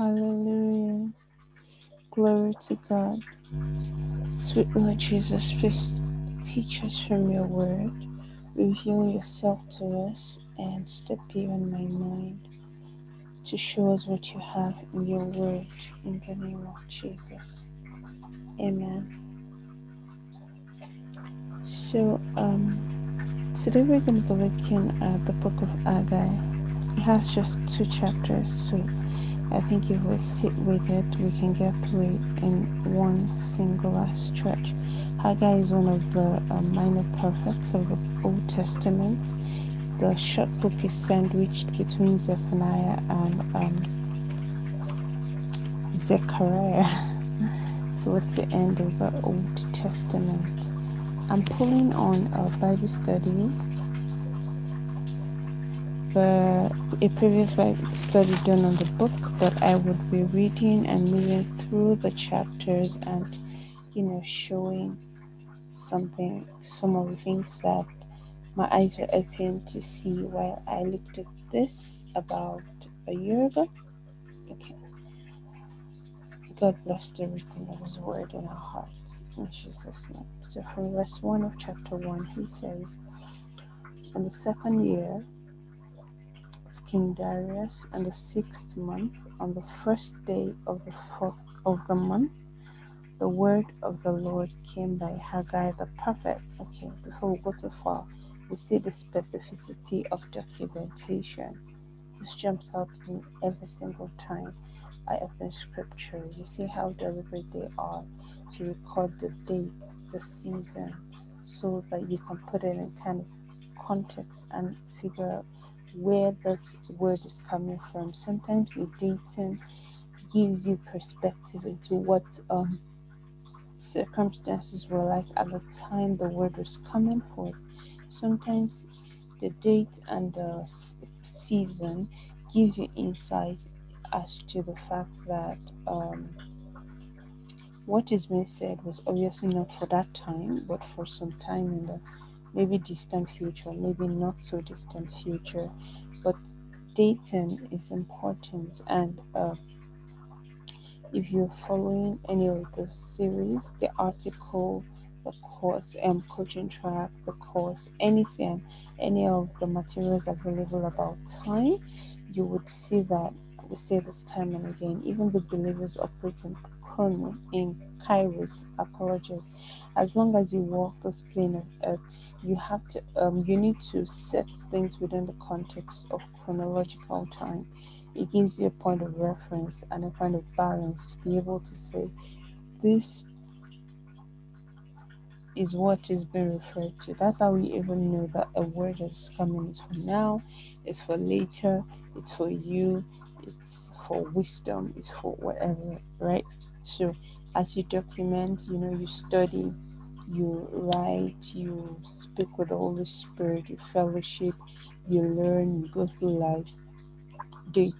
Hallelujah. Glory to God. Sweet Lord Jesus, please teach us from your word. Reveal yourself to us and step beyond my mind to show us what you have in your word in the name of Jesus. Amen. So, um, today we're going to be looking at the book of Haggai. It has just two chapters, so I think if we sit with it, we can get through it in one singular stretch. Haggai is one of the uh, minor prophets of the Old Testament. The short book is sandwiched between Zephaniah and um, Zechariah. towards the end of the Old Testament. I'm pulling on a Bible study Uh, a previous study done on the book, but I would be reading and moving through the chapters and, you know, showing something, some of the things that my eyes were open to see while I looked at this about a year ago. Okay. God bless the of His word in our hearts in Jesus' name. So, from verse 1 of chapter 1, he says, In the second year, King Darius, and the sixth month, on the first day of the fourth of the month, the word of the Lord came by Haggai the prophet. Okay, before we go too far, we see the specificity of documentation. This jumps out in every single time I open scripture. You see how deliberate they are to record the dates, the season, so that you can put it in kind of context and figure out where this word is coming from. Sometimes the dating gives you perspective into what um, circumstances were like at the time the word was coming forth. Sometimes the date and the season gives you insight as to the fact that um, what is being said was obviously not for that time, but for some time in the maybe distant future, maybe not so distant future, but dating is important. And uh, if you're following any of the series, the article, the course, um, coaching track, the course, anything, any of the materials available about time, you would see that we say this time and again, even the believers operating in kairos apologies. As long as you walk this plane of earth you have to um, you need to set things within the context of chronological time. It gives you a point of reference and a kind of balance to be able to say this is what is being referred to. That's how we even know that a word is coming. Is for now it's for later it's for you it's for wisdom it's for whatever right? So as you document you know you study you write, you speak with the Holy Spirit, you fellowship, you learn, you go through life. Date.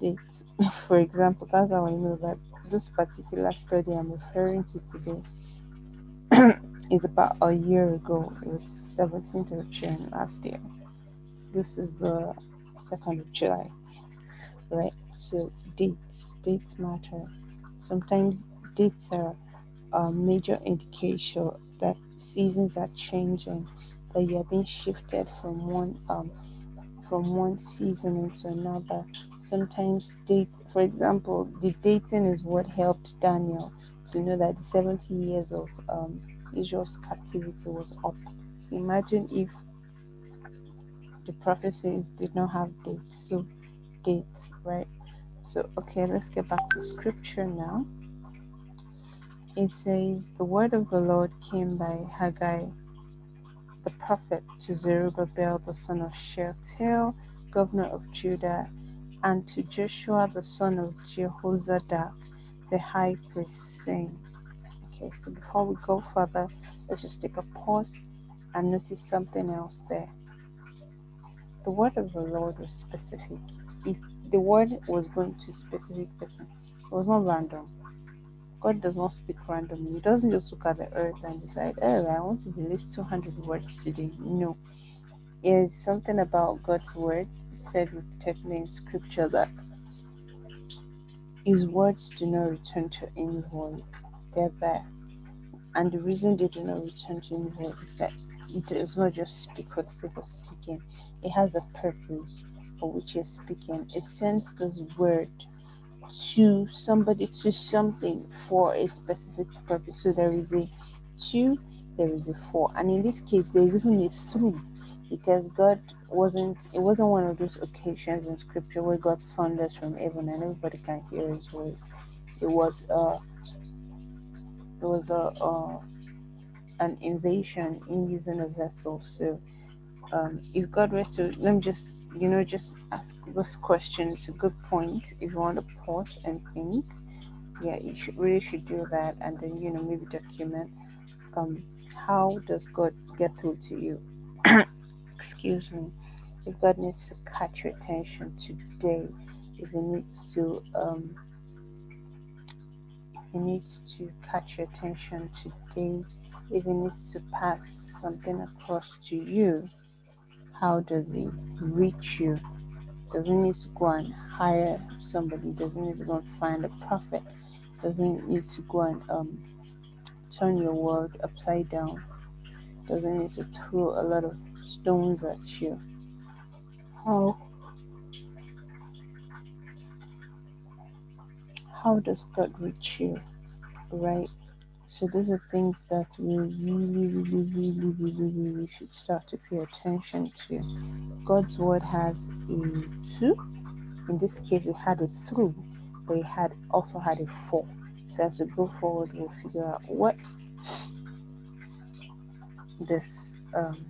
Date. For example, that's how I know that this particular study I'm referring to today is about a year ago. It was 17th of June last year. This is the 2nd of July, right? So dates, dates matter. Sometimes dates are a major indication that seasons are changing, that you are being shifted from one um, from one season into another. Sometimes date, for example, the dating is what helped Daniel to know that the 70 years of um, Israel's captivity was up. So imagine if the prophecies did not have dates. So dates, right? So okay, let's get back to scripture now it says, The word of the Lord came by Haggai the prophet to Zerubbabel the son of Shealtiel, governor of Judah, and to Joshua the son of Jehozadak, the high priest, saying, Okay, so before we go further, let's just take a pause and notice something else there. The word of the Lord was specific. If the word was going to a specific person, it was not random God does not speak randomly. He doesn't just look at the earth and decide, oh, I want to release 200 words today. No. It is something about God's word said repeatedly in scripture that His words do not return to him void. They're there. And the reason they do not return to him void is that it does not just speak for the sake of speaking. It has a purpose which you're speaking. It sends this word to somebody, to something for a specific purpose. So there is a to, there is a for. And in this case, there's even a through because God wasn't it wasn't one of those occasions in scripture where God thunders from heaven and everybody can hear his voice. It was uh it was a uh, an invasion in using a vessel. So um if God were to let me just you know just ask this question, it's a good point. If you want to pause and think, yeah, you should really should do that and then you know maybe document um how does God get through to you? excuse me, if God needs to catch your attention today, if He needs to, um, He needs to catch your attention today, if He needs to pass something across to you, how does He reach you? Doesn't need to go and hire somebody? doesn't need to go and find a prophet? doesn't need to go and um, turn your world upside down? doesn't need to throw a lot of stones at you. How how does God reach you? Right? So these are things that we really, really, really, really, really should start to pay attention to. God's word has a two. In this case, it had a through, but it had also had a four. So as we go forward, we'll figure out what this um,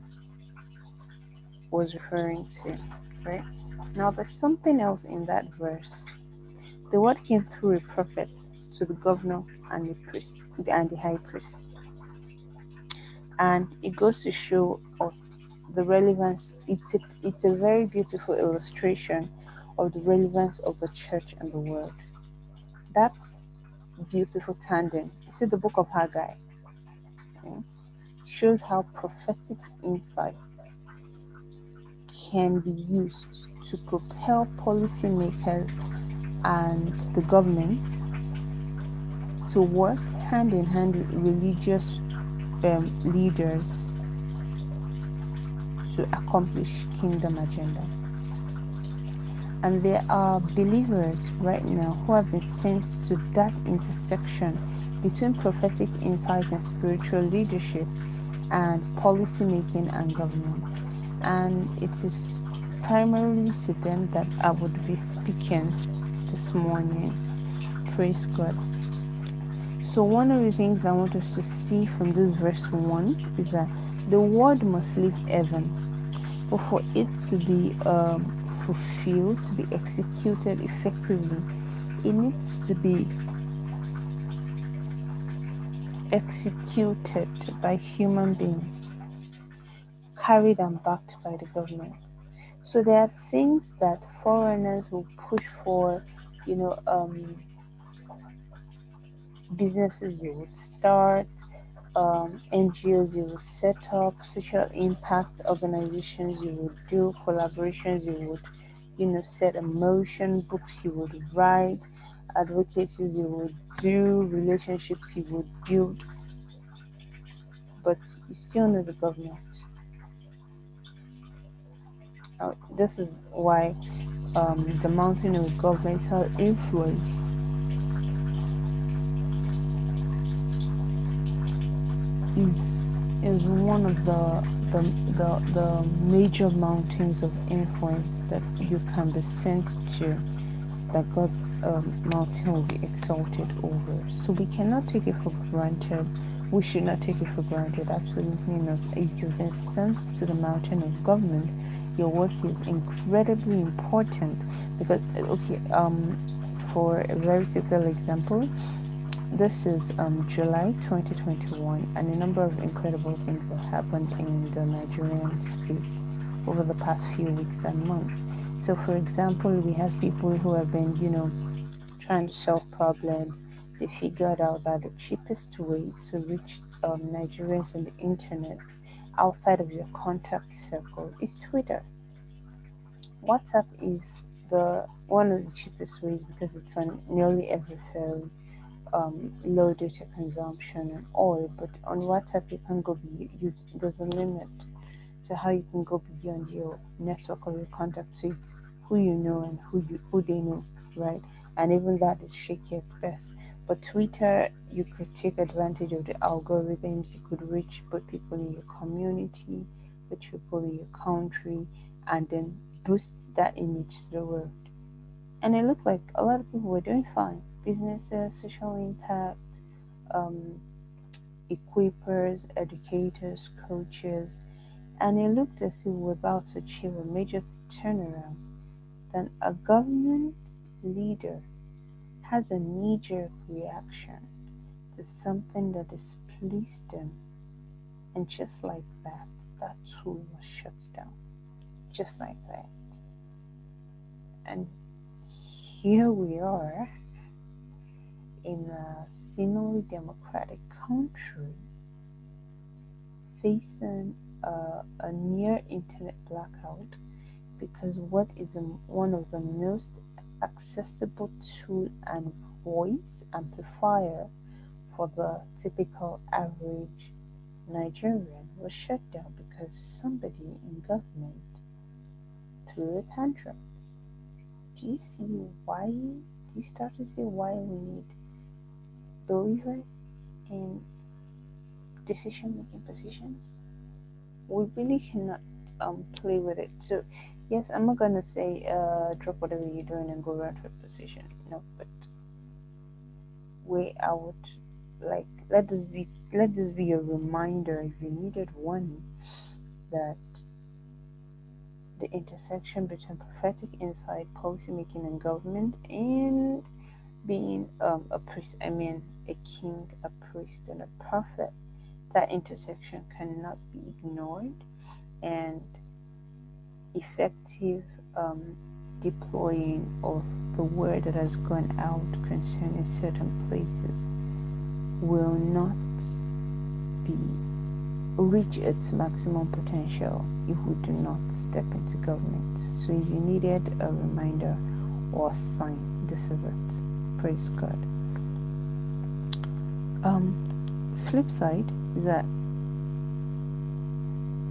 was referring to, right? Now, there's something else in that verse. The word came through a prophet to the governor and the priest and the high priest, and it goes to show us the relevance. It's a, it's a very beautiful illustration of the relevance of the church and the world. That's beautiful tandem. You see, the book of Haggai okay, shows how prophetic insights can be used to propel policymakers and the governments to work hand in hand with religious um, leaders to accomplish kingdom agenda and there are believers right now who have been sent to that intersection between prophetic insight and spiritual leadership and policy making and government and it is primarily to them that I would be speaking this morning. Praise God. So, one of the things I want us to see from this verse 1 is that the word must leave heaven, but for it to be um, fulfilled, to be executed effectively, it needs to be executed by human beings carried and backed by the government. So there are things that foreigners will push for, you know, um, businesses you would start, um, NGOs you will set up, social impact organizations you would do, collaborations you would, you know, set a motion, books you would write, advocacies you would do, relationships you would build. But you still need the government uh, this is why um, the mountain of governmental influence is is one of the the, the, the major mountains of influence that you can be sent to that God's um, mountain will be exalted over. So we cannot take it for granted. We should not take it for granted. Absolutely not. If you've been sent to the mountain of government, your work is incredibly important because okay um for a very typical example this is um, July 2021 and a number of incredible things have happened in the Nigerian space over the past few weeks and months so for example we have people who have been you know trying to solve problems they figured out that the cheapest way to reach um, Nigerians on the internet outside of your contact circle is Twitter. WhatsApp is the one of the cheapest ways because it's on nearly every ferry. Um, low data consumption and all, but on WhatsApp you can go be you, there's a limit to how you can go beyond your network or your contact. So it's who you know and who you who they know, right? And even that is shaky at best. But Twitter, you could take advantage of the algorithms. You could reach both people in your community, with people in your country, and then boost that image to the world. And it looked like a lot of people were doing fine. Businesses, social impact, um, equippers, educators, coaches, and it looked as if we were about to achieve a major turnaround. Then a government leader has a knee jerk reaction to something that displeased them. And just like that, that tool was shut down. Just like that. And here we are in a seemingly democratic country facing a, a near internet blackout because what is a, one of the most accessible tool and voice amplifier for the typical average Nigerian was shut down because somebody in government threw a tantrum. Do you see why? Do you start to see why we need believers in decision making positions? We really cannot um, play with it. So yes, I'm not gonna say uh, drop whatever you're doing and go run for position. No, but way I would like let this be let this be a reminder if you needed one that the intersection between prophetic insight, policymaking, and government, and being um, a priest, I mean, a king, a priest, and a prophet, that intersection cannot be ignored. And effective um, deploying of the word that has gone out concerning certain places will not be reach its maximum potential if we do not step into government. So you needed a reminder or sign, this is it. Praise God. Um, flip side is that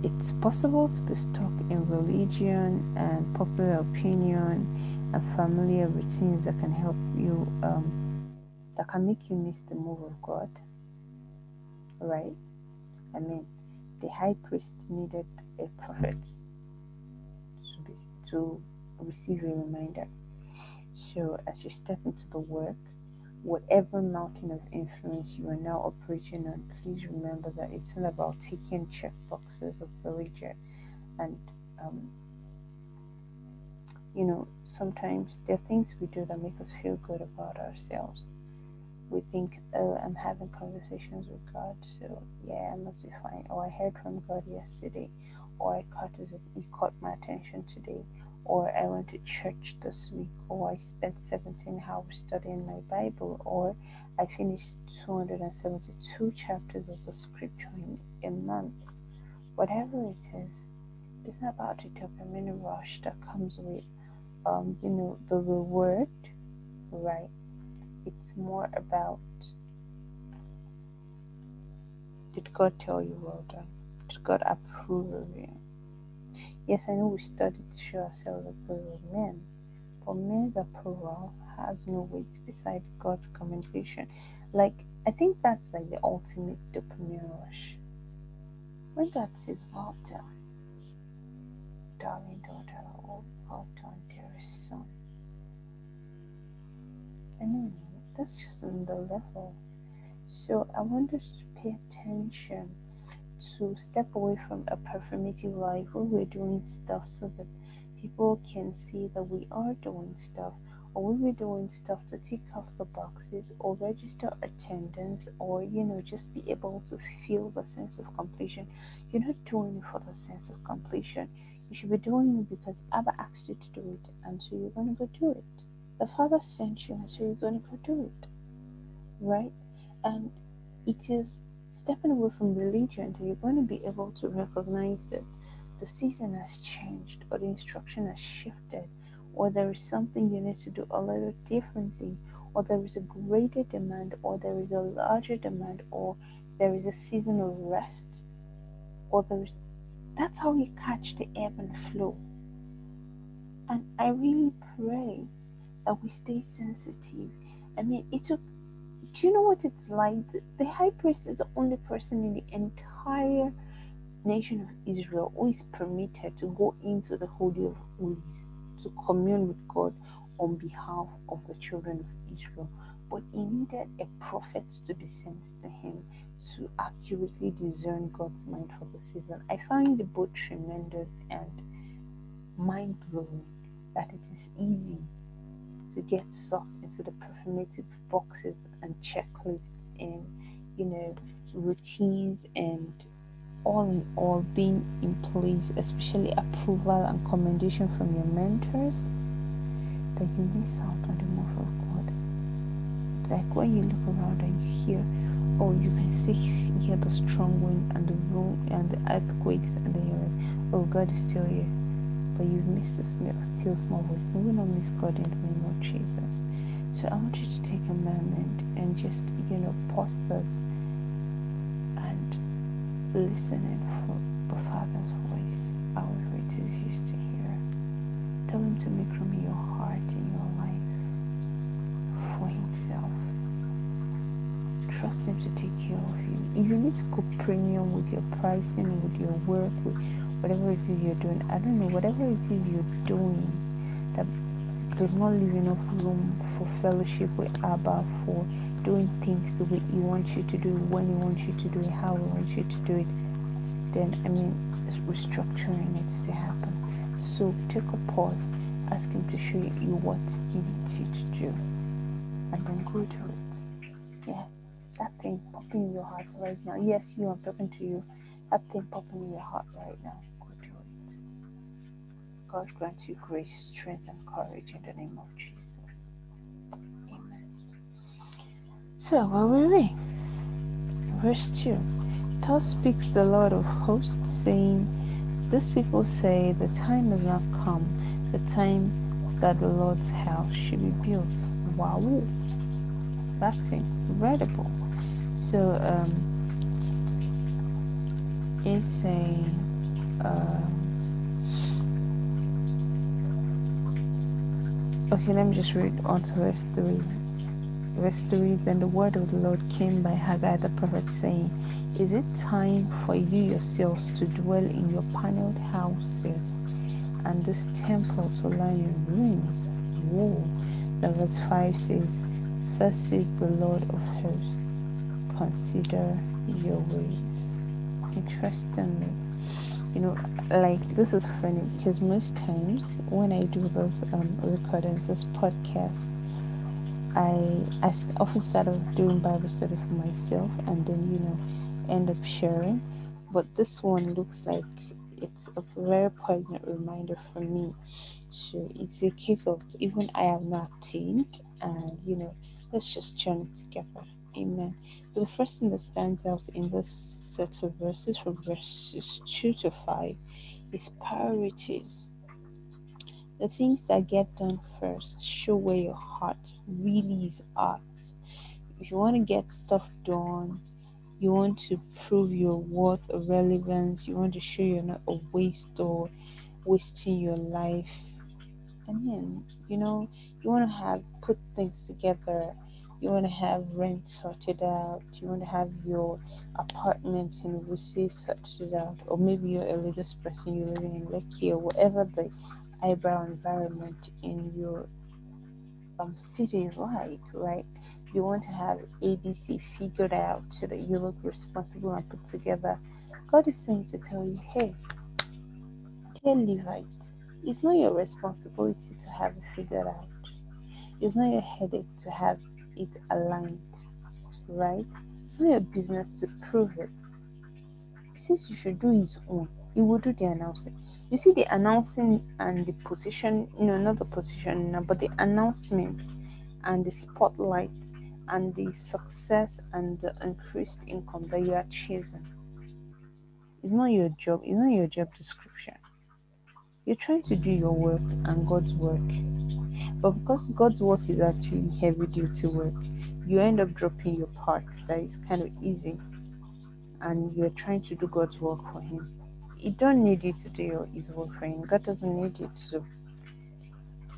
it's possible to be stuck in religion and popular opinion and familiar routines that can help you, um, that can make you miss the move of God. Right? I mean, the high priest needed a prophet to, be, to receive a reminder. So, as you step into the work, whatever mountain of influence you are now operating on, please remember that it's not about ticking check boxes of religion. And, um, you know, sometimes there are things we do that make us feel good about ourselves. We think, oh, I'm having conversations with God, so yeah, I must be fine. Or I heard from God yesterday, or I caught his, he caught my attention today, or I went to church this week, or I spent 17 hours studying my Bible, or I finished 272 chapters of the scripture in a month. Whatever it is, it's not about the dopamine rush that comes with, um, you know, the reward, right? It's more about did God tell you well done? Did God approve of you? Yes, I know we study to show ourselves approved of men, but men's approval has no weight besides God's commendation. Like, I think that's like the ultimate dopamine rush. When God says, Well done, darling daughter, or well done, dearest son. I mean, that's just on the level. So I want us to pay attention to step away from a performative life where we're doing stuff so that people can see that we are doing stuff or we're doing stuff to tick off the boxes or register attendance or you know just be able to feel the sense of completion. You're not doing it for the sense of completion. You should be doing it because abba asked you to do it and so you're going to go do it. The father sent you and so you're going to go do it. Right? And it is stepping away from religion, you're going to be able to recognize that the season has changed or the instruction has shifted or there is something you need to do a little differently, or there is a greater demand, or there is a larger demand, or there is a season of rest, or there is that's how you catch the ebb and flow. And I really pray that we stay sensitive. I mean, it took do you know what it's like? The high priest is the only person in the entire nation of Israel who is permitted to go into the Holy of Holies to commune with God on behalf of the children of Israel. But he needed a prophet to be sent to him to accurately discern God's mind for the season. I find the book tremendous and mind blowing that it is easy to get sucked into the performative boxes and checklists and you know routines and all in all being in place especially approval and commendation from your mentors that you miss out on the move of god. It's like when you look around and you hear oh you can see hear the strong wind and the room and the earthquakes and then you're like oh god is still here but you've missed the still small voice. Will not miss God in the name of Jesus. So I want you to take a moment and just, you know, pause this and listen in for the Father's voice, it is used to hear. Tell Him to make room in your heart, in your life, for Himself. Trust Him to take care of you. You need to go premium with your pricing, with your work, with whatever it is you're doing. I don't know, whatever it is you're doing that does not leave enough room for fellowship with Abba, for doing things the way He wants you to do, when He wants you to do it, how He wants you to do it, then I mean, restructuring needs to happen. So take a pause, ask Him to show you what He needs you to do, and then go to it. Yeah, that thing popping in your heart right now. Yes, you, I'm talking to you. That thing popping in your heart right now. God grant you grace, strength, and courage in the name of Jesus. Amen. So, where were we? Verse 2 Thus speaks the Lord of hosts, saying, These people say the time has not come, the time that the Lord's house should be built. Wow, that's incredible. So, um, it's saying, uh, Okay, let me just read on to verse 3. Verse 3 Then the word of the Lord came by Haggai the prophet, saying, Is it time for you yourselves to dwell in your paneled houses, and this temple to lie in ruins? Whoa. Then verse 5 says, Thus says the Lord of hosts, consider your ways. Interestingly, you know like this is funny because most times when i do those um, recordings this podcast i i often start off doing bible study for myself and then you know end up sharing. But this one looks like it's a very poignant reminder for me. So it's a case of even i have not attained and you know let's just journey together. Amen. So the first thing that stands out in this sets of verses from verses 2 to 5 is priorities. The things that get done first show where your heart really is at. If you want to get stuff done, you want to prove your worth or relevance, you want to show you're not a waste or wasting your life. And then, you know, you want to have put things together you want to have rent sorted out, you want to have your apartment in Wuse such that, or maybe you're a religious person, you're living in Lekki or whatever the eyebrow environment in your um, city is like, right? You want to have ABC figured out so that you look responsible and put together. God is saying to tell you, hey, dear Levites, it's not your responsibility to have it figured out. It's not your headache to have it aligned, right? It's not your business to prove it. Says you should do his own. He will do the announcing. You see, the announcing and the position, know, not the position, but the announcement and the spotlight and the success and the increased income that you are chasing. It's not your job, it's not your job description. You're trying to do your work and God's work. But because God's work is actually heavy duty work, you end up dropping your part that is kind of easy and you're trying to do God's work for Him. He don't need you to do your, His work for Him. God doesn't need you to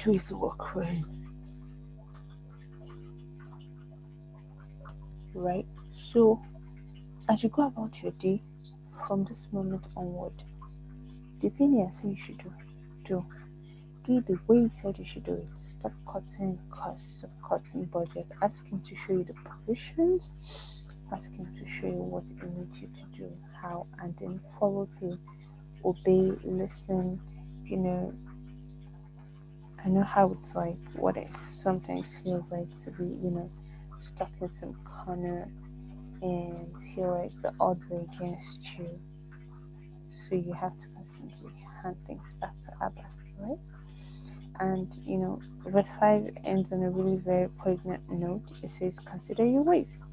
do His work for Him. Right? So, as you go about your day from this moment onward, the thing has said you should do, do. Do the way He said you should do it. Stop cutting costs, stop cutting budget. Ask Him to show you the provisions ask him to show you what he needs you to do, how, and then follow through, obey, listen. You know, I know how it's like, what it sometimes feels like to be, you know, stuck in some corner and feel like the odds are against you. So you have to constantly hand things back to Abba, right? And you know, verse 5 ends on a really very poignant note. It says, Consider your ways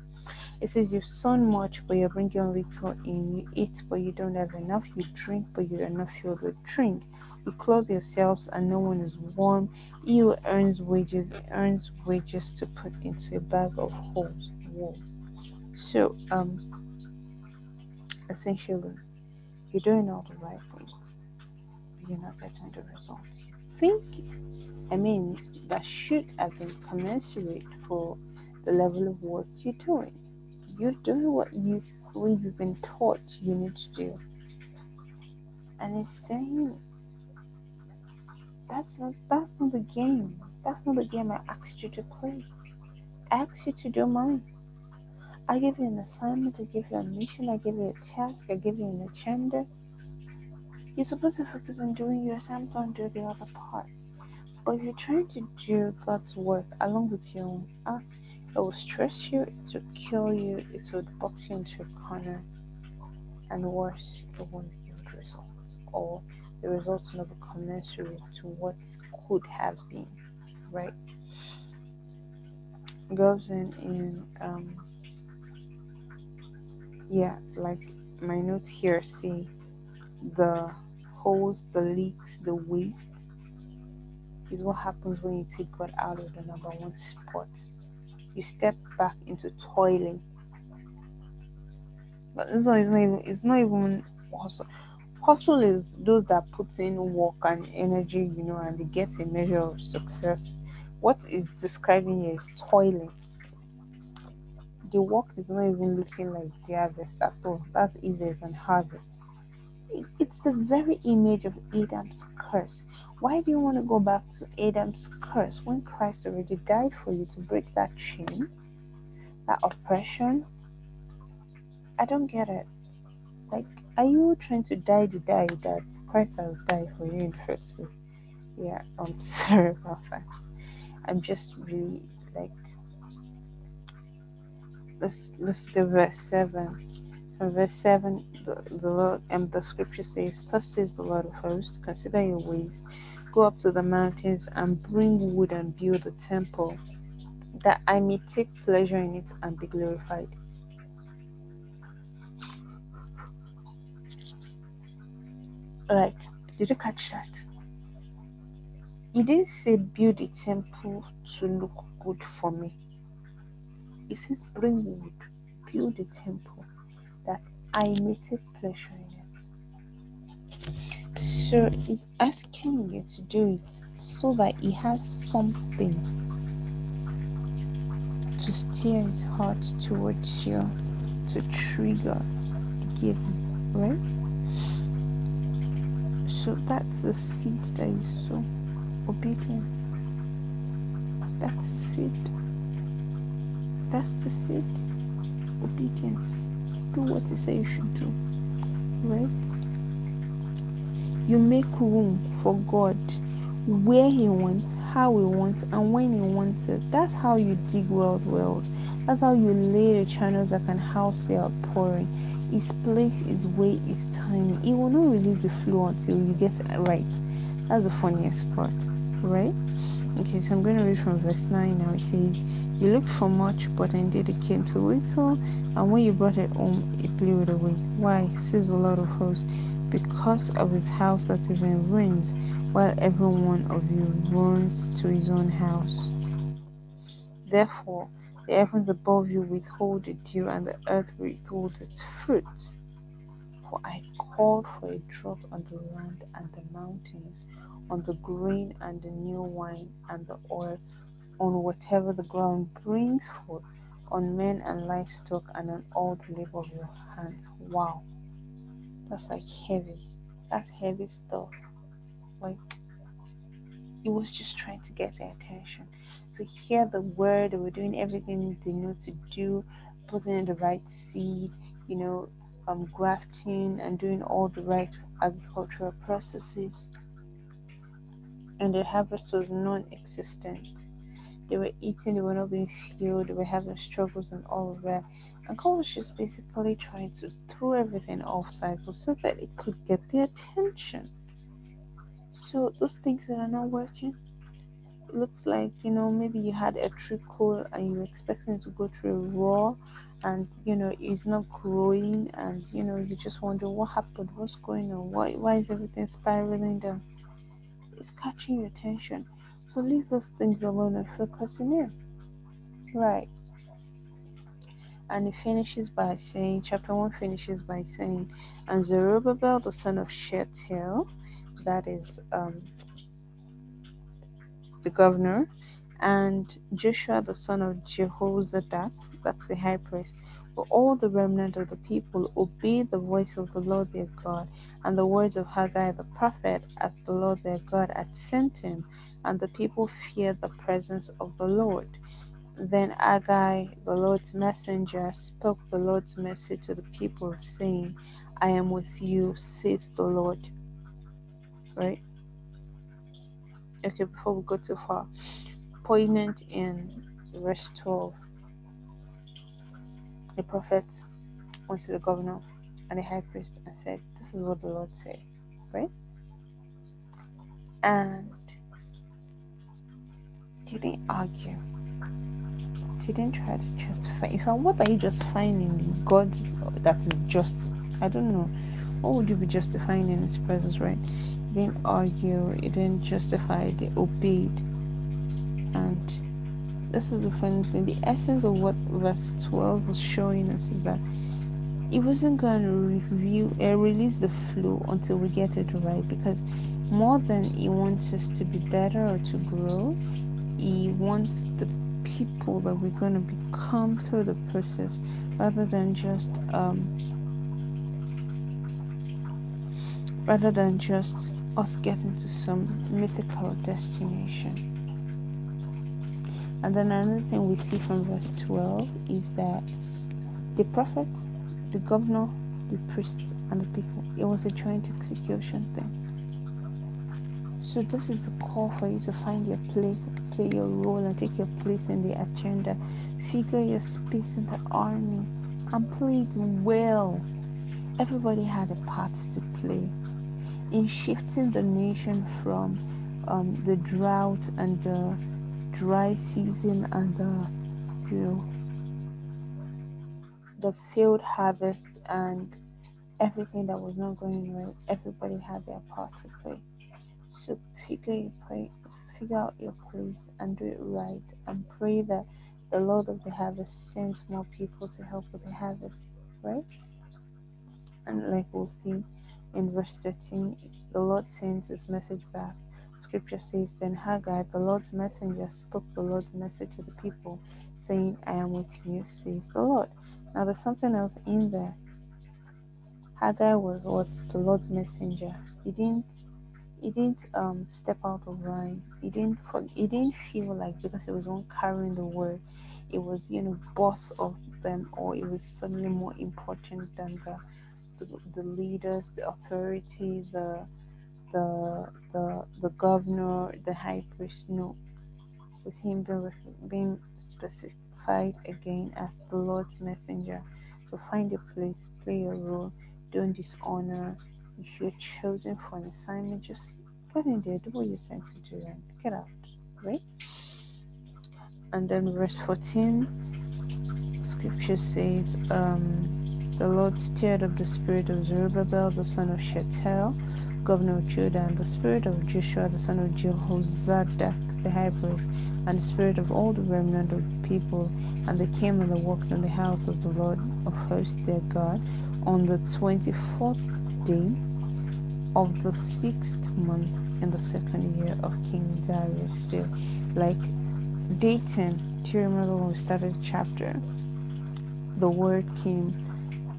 it says you've sown much, but you're bringing little in. You eat, but you don't have enough. You drink, but you are not filled with drink. You clothe yourselves, and no one is warm. He who earns wages earns wages to put into a bag of holes wool. So, um, essentially, you're doing all the right things, but you're not getting the results. Think, I mean, that should have been commensurate for the level of work you're doing you're doing what you you've been taught you need to do. And it's saying that's not that's not the game. That's not the game I asked you to play. I asked you to do mine. I give you an assignment, I give you a mission, I give you a task, I give you an agenda. You're supposed to focus on doing your assignment and do the other part. But if you're trying to do God's work along with your own, ah, it will stress you, it will kill you, it will box you into a corner, and worse, it won't yield results, or the results will never commensurate to what could have been, right? Goes in in um yeah, like my notes here see the holes, the leaks, the waste is what happens when you take God out of the number one spot you step back into toiling. But it's not even it's not even hustle. Hustle is those that put in work and energy, you know, and they get a measure of success. What is describing here is toiling. The work is not even looking like the harvest at all. That's if there's an harvest. It's the very image of Adam's curse. Why do you want to go back to Adam's curse when Christ already died for you to break that chain, that oppression? I don't get it. Like, are you trying to die the die that Christ has died for you in the first place? Yeah, I'm sorry about that. I'm just really like let's let's go verse seven. From verse seven, the, Lord and um, the scripture says, Thus says the Lord of hosts, consider your ways, go up to the mountains and bring wood and build a temple, that I may take pleasure in it and be glorified. Like, did you catch that? He didn't say build a temple to look good for me. He says bring wood, build a temple that I may take pleasure in it. So he's asking you to do it so that he has something to steer his heart towards you, to trigger giving, right? So that's the seed that you sow. Obedience. That's the seed. That's the seed. Obedience do what he says you should do. Right? You make room for God where He wants, how He wants, and when He wants it. That's how you dig world wells. That's how you lay the channels that can house the outpouring. His place, His way, His timing. He will not release the flow until you get it right. That's the funniest part, right? Okay, so I'm going to read from verse 9 now. It says, You looked for much, but indeed it came to little, and when you brought it home, it blew it away. Why? Says the Lord of hosts. because of his house that is in ruins, while every one of you runs to his own house. Therefore, the heavens above you withhold the dew, and the earth withholds its fruits. For I called for a drought on the land and the mountains, on the grain and the new wine and the oil, on whatever the ground brings forth, on men and livestock, and on all the labor of your hands. Wow, that's like heavy. That's heavy stuff. Like, it was just trying to get their attention. To hear the word, they were doing everything they know to do, putting in the right seed, you know, um, grafting and doing all the right agricultural processes. And the harvest was non existent. They were eating, they were not being filled, they were having struggles and all of that. And was just basically trying to throw everything off cycle so that it could get their attention. So those things that are not working, it looks like you know maybe you had a trickle and you're expecting to go through a raw and you know it's not growing and you know you just wonder what happened what's going on why why is everything spiraling down it's catching your attention so leave those things alone and focus in it right. And it finishes by saying chapter 1 finishes by saying and zerubbabel the son of shealtiel that is um, the governor and joshua the son of jehozadak that's the high priest for all the remnant of the people obeyed the voice of the Lord their God and the words of Haggai the prophet as the Lord their God had sent him, and the people feared the presence of the Lord. Then Haggai, the Lord's messenger, spoke the Lord's message to the people, saying, I am with you, says the Lord. Right? Okay, before we go too far, poignant in verse 12 the prophet went to the governor and the high priest and said, This is what the Lord said, right? And didn't argue. He didn't try to justify. In fact, what are you justifying in God that is just? I don't know. What would you be justifying in His presence, right? He didn't argue. He didn't justify. They obeyed. And this is the funny thing. The essence of what verse 12 was showing us is that it wasn't going to review uh, release the flow until we get it right because more than he wants us to be better or to grow he wants the people that we're going to become through the process rather than just um, rather than just us getting to some mythical destination and then another thing we see from verse 12 is that the prophets, the governor, the priests, and the people, it was a joint execution thing. So this is a call for you to find your place, play your role, and take your place in the agenda. Figure your space in the army and play it well. Everybody had a part to play in shifting the nation from um, the drought and the dry season and the you know the field harvest and everything that was not going right everybody had their part to play so figure your play figure out your place and do it right and pray that the lord of the harvest sends more people to help with the harvest right and like we'll see in verse 13 the lord sends his message back scripture says, Then Haggai, the Lord's messenger, spoke the Lord's message to the people, saying, I am with you, says the Lord. Now there's something else in there. Haggai was what? The Lord's messenger. He didn't he didn't um step out of line. He didn't he didn't feel like because he was one carrying the word, it was you know boss of them or it was suddenly more important than the the, the leaders, the authority, the the the the governor, the high priest. No, with him being, being specified again as the Lord's messenger. So find a place, play a role, don't dishonor. If you're chosen for an assignment, just get in there, do what you're sent to do, and get out, right? And then verse 14, scripture says, um, the Lord stirred up the spirit of Zerubbabel, the son of Shealtiel, governor of Judah, and the spirit of Joshua, the son of Jehozadak, the high priest, and the spirit of all the remnant of the people. And they came and they walked in the house of the Lord of hosts their God on the twenty fourth day of the sixth month in the second year of King Darius. So, like dating, do you remember when we started the chapter? The word came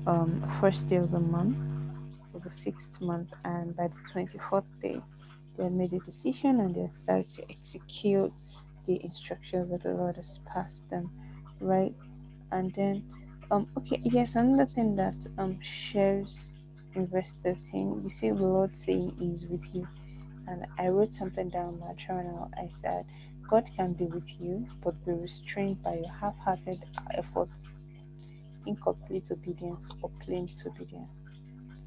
um, first day of the month, of the sixth month, and by the 24th day, they had made a decision and they had started to execute the instructions that the Lord has passed them, right? And then, um, okay, yes, another thing that um shares in verse 13, you see the Lord saying is with you. And I wrote something down my journal. I said, God can be with you, but be restrained by your half hearted efforts, incomplete obedience, or plain disobedience.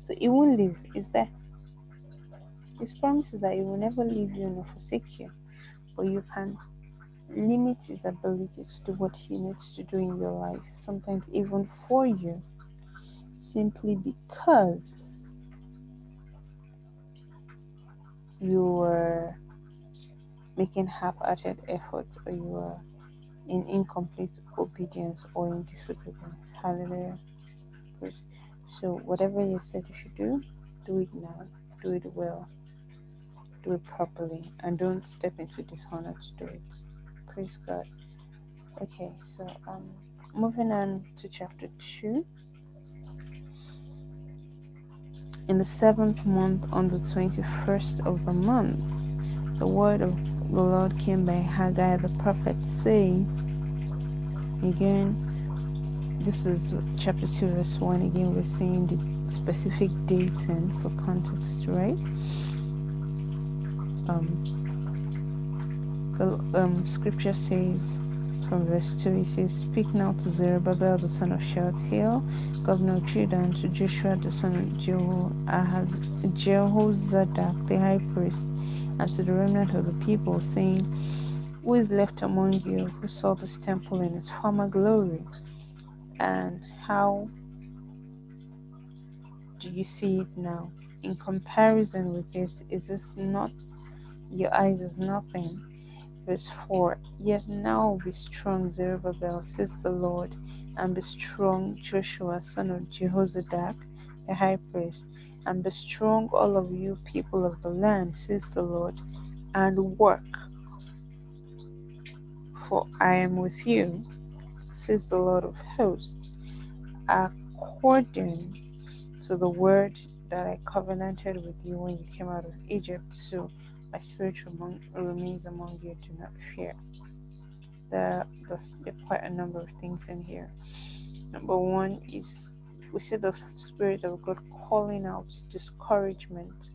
So He won't leave, is there? His promise is that He will never leave you nor forsake you, but you can limit His ability to do what He needs to do in your life, sometimes even for you, simply because you were making half-hearted efforts or you are in incomplete obedience or in disobedience. Hallelujah. So whatever you said you should do, do it now. Do it well. Do it properly. And don't step into dishonor to do it. Praise God. Okay, so um moving on to chapter two. In the seventh month on the twenty first of the month, the word of the Lord came by Haggai the prophet, saying, Again, this is chapter 2, verse 1. Again, we're seeing the specific dates and for context, right? Um, the um, scripture says from verse 2 it says, Speak now to Zerubbabel the son of Shealtiel, governor of Judah, and to Joshua the son of Jehozadak the high priest, and to the remnant of the people, saying, Who is left among you who saw this temple in its former glory? And how do you see it now? In comparison with it, is this not your eyes as nothing? Verse 4 Yet now be strong, Zerubbabel, says the Lord, and be strong, Joshua, son of Jehozadak, the high priest and be strong, all of you people of the land, says the Lord, and work. For I am with you, says the Lord of hosts, according to the word that I covenanted with you when you came out of Egypt. So my spirit remains among you. Do not fear. There, there are quite a number of things in here. Number one is we see the Spirit of God calling out discouragement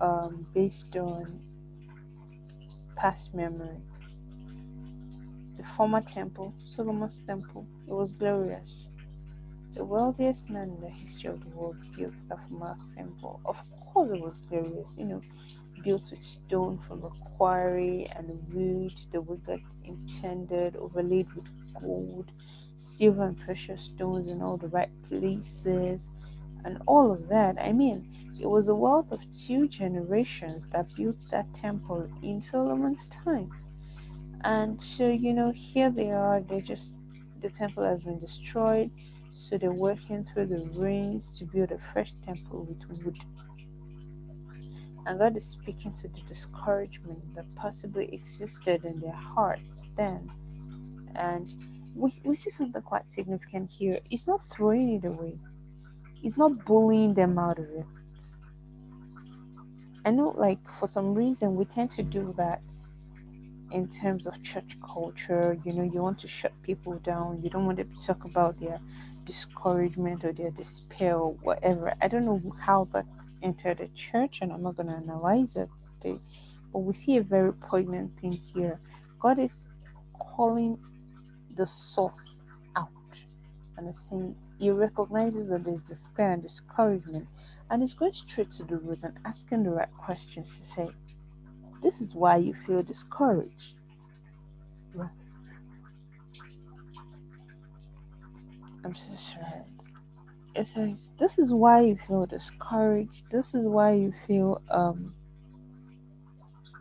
um, based on past memory. The former temple, Solomon's temple, it was glorious. The wealthiest man in the history of the world built that former temple. Of course, it was glorious, you know, built with stone from a quarry and wood the way God intended, overlaid with gold silver and precious stones in all the right places and all of that. I mean, it was a wealth of two generations that built that temple in Solomon's time. And so, you know, here they are, they just, the temple has been destroyed, so they're working through the rains to build a fresh temple with wood. And God is speaking to the discouragement that possibly existed in their hearts then. And we, we see something quite significant here. It's not throwing it away, it's not bullying them out of it. I know, like, for some reason, we tend to do that in terms of church culture. You know, you want to shut people down, you don't want to talk about their discouragement or their despair or whatever. I don't know how that entered the church, and I'm not going to analyze it today. But we see a very poignant thing here. God is calling the source out. And it's saying he recognizes that there's despair and discouragement, and he's going straight to the root and asking the right questions to say, This is why you feel discouraged. Right. I'm so sorry. It says this is why you feel discouraged. This is why you feel um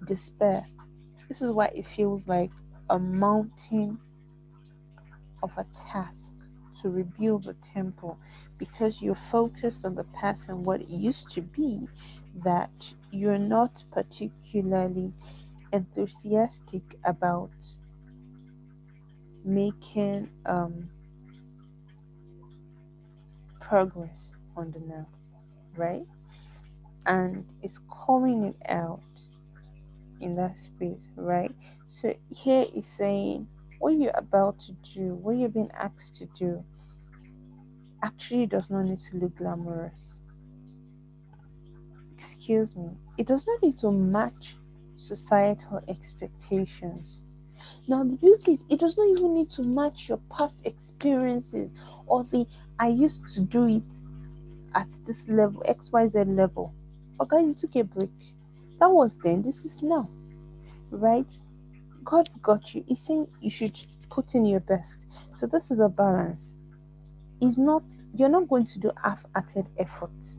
despair. This is why it feels like a mountain of a task to rebuild the temple because you're focused on the past and what it used to be that you're not particularly enthusiastic about making um, progress on the now, right? And it's calling it out in that space, right? So here is saying what you're about to do, what you're being asked to do, actually does not need to look glamorous. Excuse me, it does not need to match societal expectations. Now, the beauty is, it does not even need to match your past experiences or the I used to do it at this level, XYZ level. Okay, you took a break. That was then, this is now. Right? God's got you. He's saying you should put in your best. So this is a balance. Is not you're not going to do half-hearted efforts,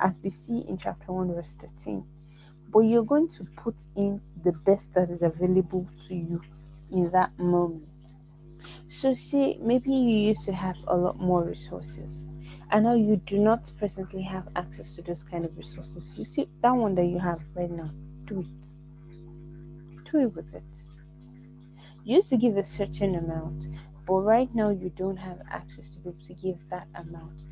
as we see in chapter 1, verse 13. But you're going to put in the best that is available to you in that moment. So see, maybe you used to have a lot more resources and now you do not presently have access to those kind of resources. You see that one that you have right now, do it. Do it with it. You used to give a certain amount, but right now you don't have access to be able to give that amount.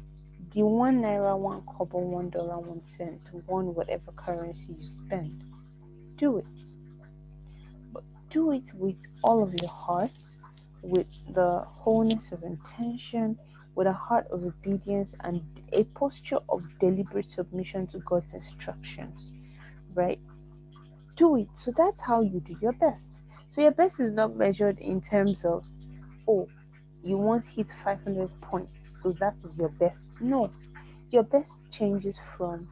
The one naira, one kobo, one dollar, one cent, one whatever currency you spend, do it. But do it with all of your heart with the wholeness of intention, with a heart of obedience, and a posture of deliberate submission to God's instructions, right? Do it. So that's how you do your best. So your best is not measured in terms of, oh, you once hit 500 points, so that is your best. No, your best changes from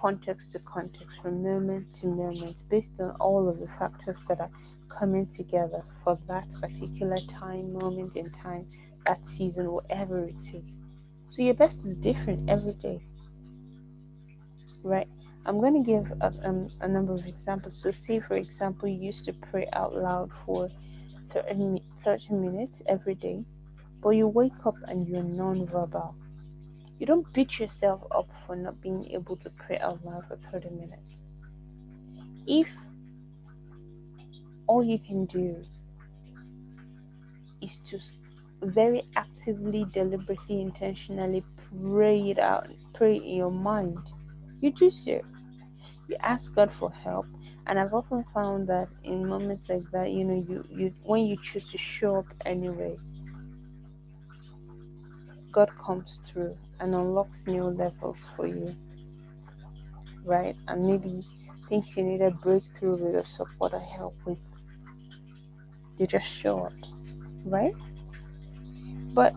context to context, from moment to moment, based on all of the factors that are coming together for that particular time, moment in time, that season, whatever it is. So your best is different every day, right? I'm going to give a, um, a number of examples. So, say for example, you used to pray out loud for 30, 30 minutes every day, but you wake up and you're non-verbal. You don't beat yourself up for not being able to pray out loud for 30 minutes. If all you can do is to very actively, deliberately, intentionally pray it out, pray in your mind. You do so. You ask God for help. And I've often found that in moments like that, you know, you, you when you choose to show up anyway, God comes through and unlocks new levels for you. Right? And maybe things you need a breakthrough with or support or help with you just show up, right? But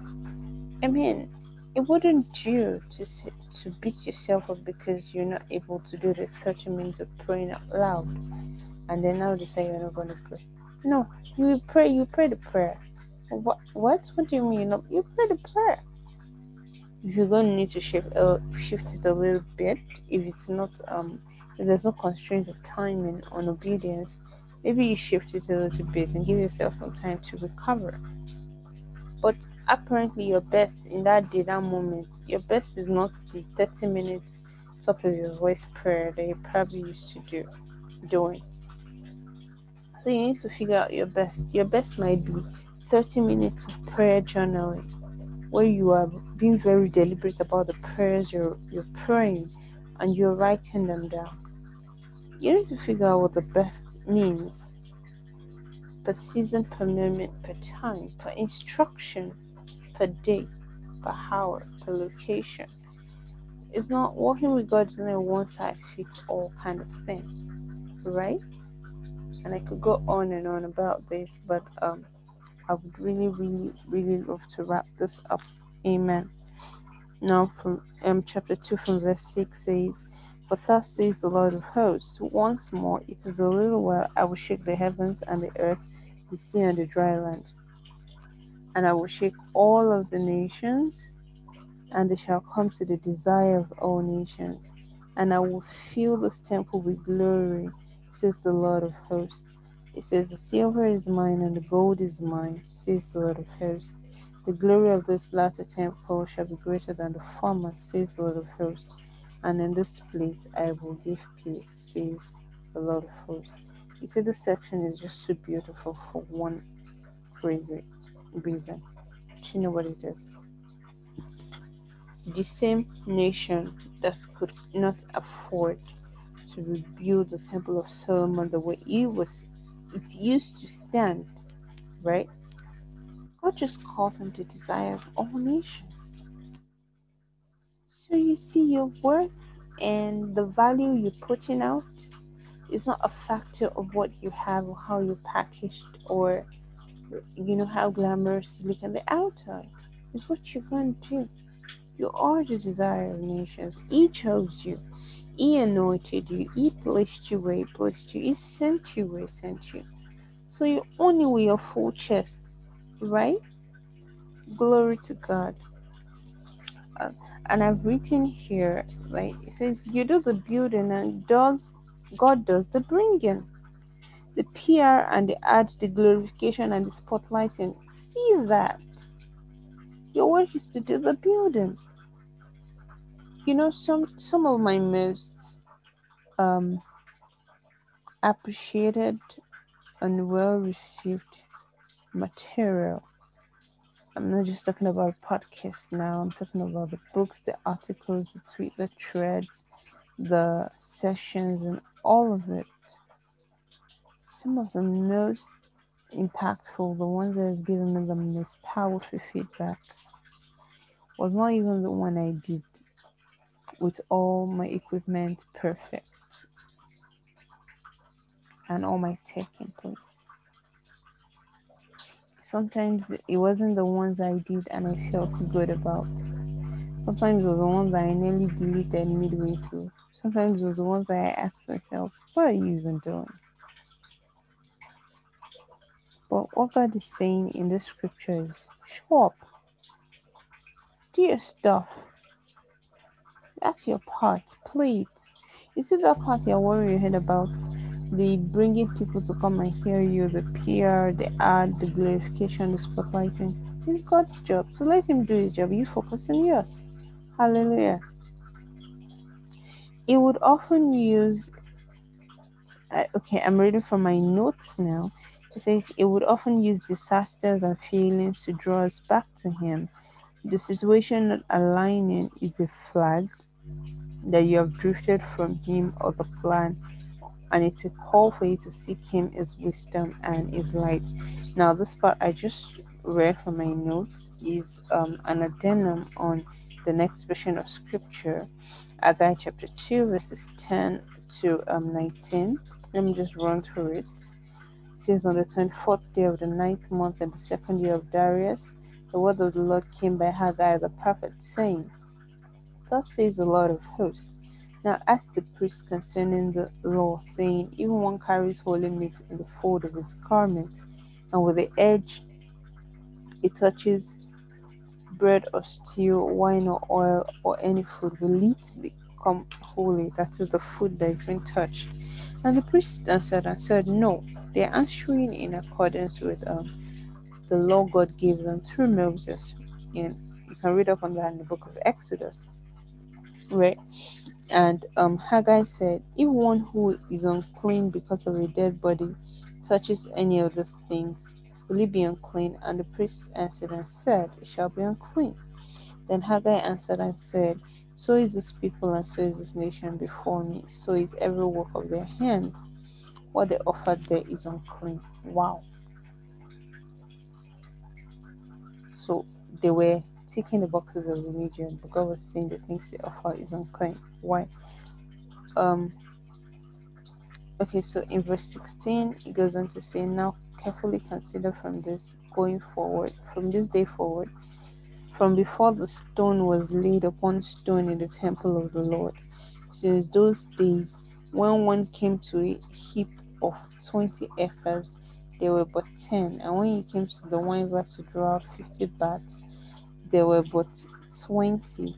I mean, it wouldn't do to to beat yourself up because you're not able to do the 30 minutes of praying out loud, and then now decide you're not going to pray. No, you pray. You pray the prayer. What? What? What do you mean? You pray the prayer. You're going to need to shift uh, shift it a little bit, if it's not um, if there's no constraint of timing on obedience, Maybe you shift it a little bit and give yourself some time to recover. But apparently, your best in that day, that moment, your best is not the 30 minutes top of your voice prayer that you probably used to do doing. So you need to figure out your best. Your best might be 30 minutes of prayer journaling where you are being very deliberate about the prayers you're you're praying and you're writing them down you need to figure out what the best means per season, per moment, per time, per instruction, per day, per hour, per location. It's not working with God is not a one size fits all kind of thing, right? And I could go on and on about this, but um, I would really, really, really love to wrap this up. Amen. Now, from um, chapter 2, from verse 6 says, for thus says the Lord of hosts, once more it is a little while I will shake the heavens and the earth, the sea and the dry land. And I will shake all of the nations, and they shall come to the desire of all nations. And I will fill this temple with glory, says the Lord of hosts. It says, The silver is mine and the gold is mine, says the Lord of hosts. The glory of this latter temple shall be greater than the former, says the Lord of hosts. And in this place I will give peace, says the Lord of hosts. You see, this section is just so beautiful for one crazy reason. Do you know what it is? The same nation that could not afford to rebuild the Temple of Solomon the way it was it used to stand, right? God just called them to desire of all nations. You see your worth and the value you're putting out is not a factor of what you have or how you're packaged or you know how glamorous you look on the outside. It's what you're going to do. You are the desire of nations. He chose you. He anointed you. He placed you where He placed you. He sent you where He sent you. So you only with your full chest, right? Glory to God. Uh, and I've written here, like it says, you do the building and does God does the bringing, the PR and the art, the glorification and the spotlighting. See that your work is to do the building. You know, some some of my most um, appreciated and well received material. I'm not just talking about podcasts now, I'm talking about the books, the articles, the tweet, the threads, the sessions, and all of it. Some of the most impactful, the ones that has given me the most powerful feedback, was not even the one I did with all my equipment perfect and all my tech in place. Sometimes it wasn't the ones I did and I felt good about. Sometimes it was the ones I nearly deleted midway through. Sometimes it was the ones that I asked myself, what are you even doing? But what God is saying in the scriptures, show up. Do your stuff. That's your part. Play it. You see that part you're worrying about? The bringing people to come and hear you, the PR, the ad, the glorification, the spotlighting. It's God's job. So let Him do His job. You focus on yours. Hallelujah. It would often use. Uh, okay, I'm reading from my notes now. It says it would often use disasters and failings to draw us back to Him. The situation not aligning is a flag that you have drifted from Him or the plan, and it's a call for you to seek Him, His wisdom, and His light. Now, this part I just read from my notes is um, an addendum on the next version of Scripture, Haggai chapter 2, verses 10 to um, 19. Let me just run through it. It says, On the 24th day of the ninth month and the second year of Darius, the word of the Lord came by Haggai the prophet, saying, Thus says the Lord of hosts. Now ask the priest concerning the law, saying, Even one carries holy meat in the fold of his garment, and with the edge it touches bread or stew, wine or oil, or any food, will it become holy? That is the food that is being touched. And the priest answered and said, No, they are answering in accordance with um, the law God gave them through Moses. And you can read up on that in the book of Exodus right? And um, Haggai said, If one who is unclean because of a dead body touches any of these things, will he be unclean? And the priest answered and said, It shall be unclean. Then Haggai answered and said, So is this people and so is this nation before me, so is every work of their hands. What they offered there is unclean. Wow. So they were ticking the boxes of religion, but God was saying the things they offer is unclean. Why? Um okay, so in verse 16 it goes on to say, Now carefully consider from this going forward, from this day forward, from before the stone was laid upon stone in the temple of the Lord, since those days when one came to a heap of twenty ephahs, there were but ten, and when he came to the wine vat to draw out fifty baths, there were but 20,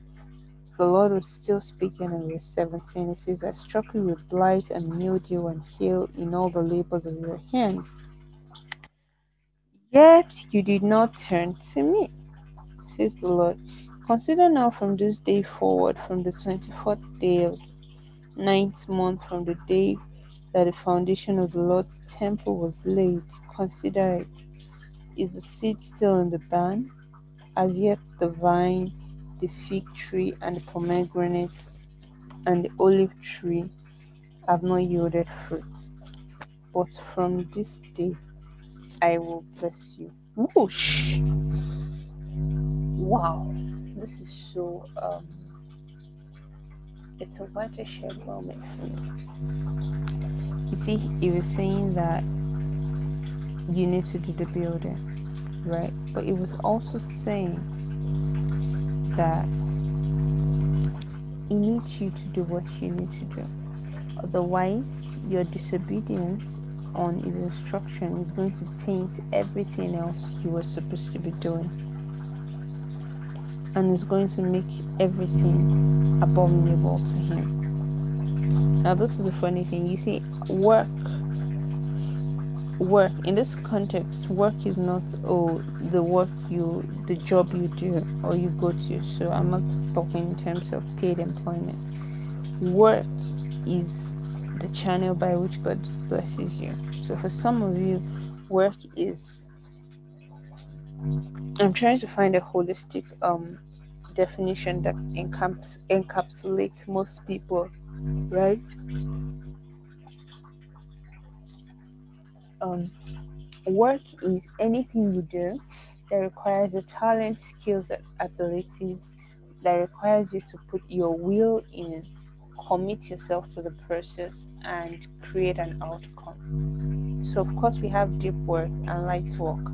the Lord was still speaking in verse 17. He says, I struck you with blight and mildew and hail in all the labors of your hands. Yet you did not turn to me, says the Lord. Consider now from this day forward, from the 24th day of ninth month, from the day that the foundation of the Lord's temple was laid. Consider it. Is the seed still in the barn? As yet the vine, the fig tree, and the pomegranate, and the olive tree have not yielded fruit. But from this day I will bless you. Whoosh! Wow, this is so um it's a watershed moment for me. You see, he was saying that you need to do the building, right? But it was also saying that he needs you to do what you need to do. Otherwise, your disobedience on his instruction is going to taint everything else you were supposed to be doing. And is going to make everything abominable to him. Now, this is the funny thing. You see, work work in this context work is not oh the work you the job you do or you go to. So i'm not talking in terms of paid employment. Work is the channel by which god blesses you. So for some of you work is i'm trying to find a holistic um definition that encaps encapsulates most people right um, work is anything you do that requires the talent, skills, and abilities that requires you to put your will in, commit yourself to the process, and create an outcome. So, of course, we have deep work and light work.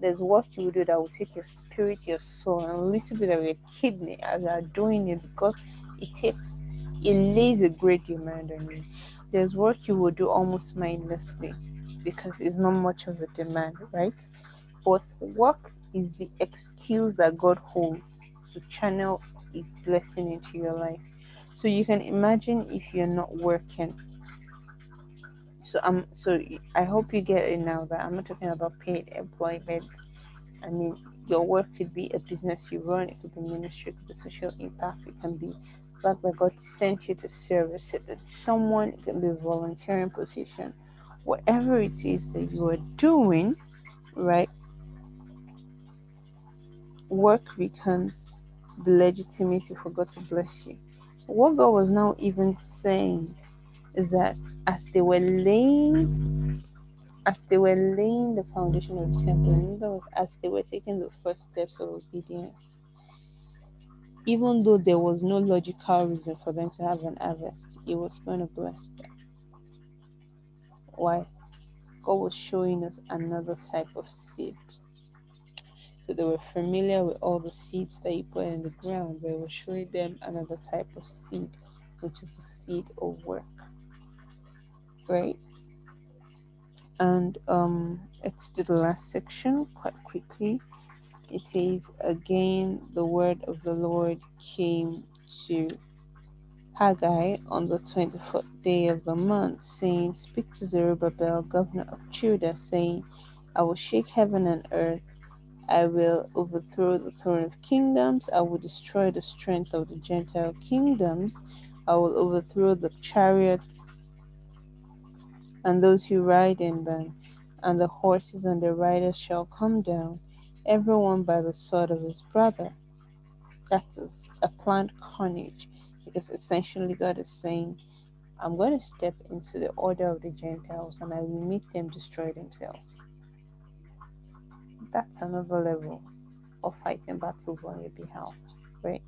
There's work you do that will take your spirit, your soul, and a little bit of your kidney as you are doing it because it takes, it lays a great demand on you. There's work you will do almost mindlessly because it's not much of a demand, right? But work is the excuse that God holds to channel His blessing into your life. So you can imagine if you're not working. So I'm um, so I hope you get it now that I'm not talking about paid employment. I mean your work could be a business you run, it could be ministry, it could be social impact, it can be like where God sent you to service it. Someone it can be a volunteering position whatever it is that you are doing, right? Work becomes the legitimacy for God to bless you. What God was now even saying is that as they were laying as they were laying the foundation of the temple, in other words, as they were taking the first steps of obedience, even though there was no logical reason for them to have an harvest, it was going to bless them. Why? God was showing us another type of seed. So they were familiar with all the seeds that He put in the ground, but He was showing them another type of seed, which is the seed of work. Right? And um, let's do the last section quite quickly. It says, Again, the word of the Lord came to Haggai on the 24th day of the month, saying, Speak to Zerubbabel, governor of Judah, saying, I will shake heaven and earth. I will overthrow the throne of kingdoms. I will destroy the strength of the Gentile kingdoms. I will overthrow the chariots and those who ride in them, and the horses and the riders shall come down, everyone by the sword of his brother. That is a planned carnage because essentially God is saying, I'm going to step into the order of the Gentiles and I will make them destroy themselves. That's another level of fighting battles on your behalf, right?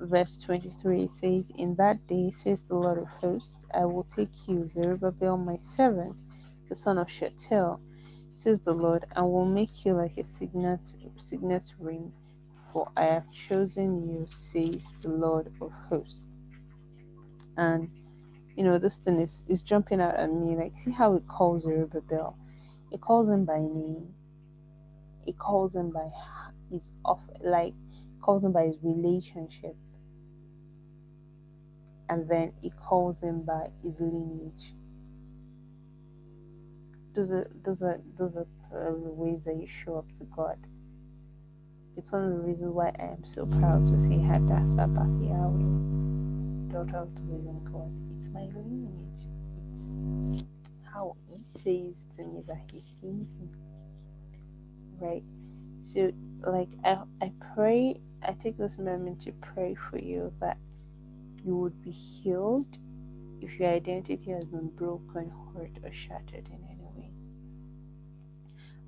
Verse 23 says, In that day, says the Lord of hosts, I will take you, Zerubbabel, my servant, the son of Shealtiel, says the Lord, and will make you like a signet, signet ring for I have chosen you, says the Lord of hosts. And you know, this thing is, is jumping out at me. Like, see how it calls Zerubbabel? It calls him by name. It calls him by his off like calls him by his relationship, and then he calls him by his lineage. Those are those are those are the ways that you show up to God. It's one of the reasons why I am so proud to say Hadassah Bakiawi, daughter of the living God. It's my lineage. It's how he says to me that he sees me. Right? So like I, I pray I take this moment to pray for you that you would be healed if your identity has been broken, hurt, or shattered in.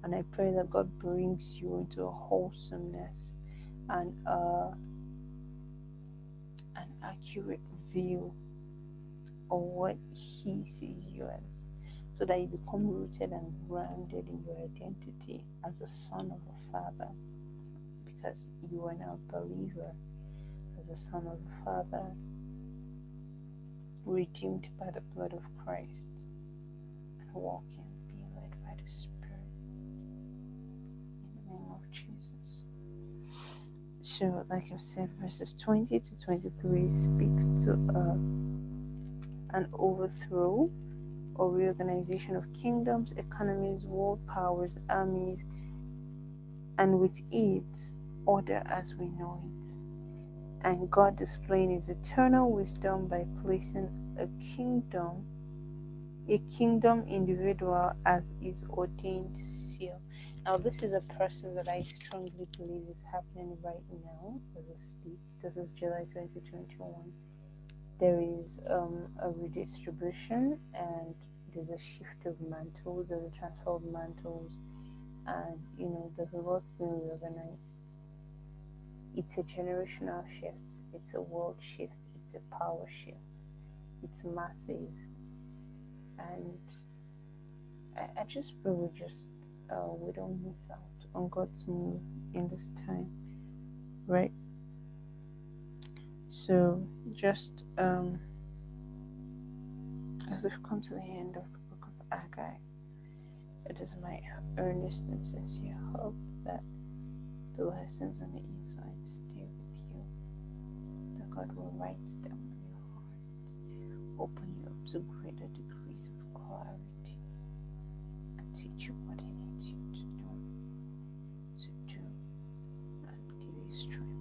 And I pray that God brings you into a wholesomeness and uh, an accurate view of what He sees you as, so that you become rooted and grounded in your identity as a son of a father, because you are now a believer as a son of a father redeemed by the blood of Christ, and walking, So, like I've said, verses 20 to 23 speaks to uh, an overthrow or reorganization of kingdoms, economies, world powers, armies, and with it, order as we know it and God displaying his eternal wisdom by placing a kingdom, a kingdom individual as his ordained seal. Now, this is a process that I strongly believe is happening right now as I speak. This is July 2021. There is um, a redistribution and there's a shift of mantles, there's a transfer of mantles, and you know, there's a lot being reorganized it's a generational shift, it's a world shift, it's a power shift, it's massive. And I, I just we just uh, we don't miss out on God's move in this time, right? So just um, as we've come to the end of the book of Haggai, it is my earnest and sincere hope that the lessons and the insights stay with you. That God will write them in your heart, open you up to what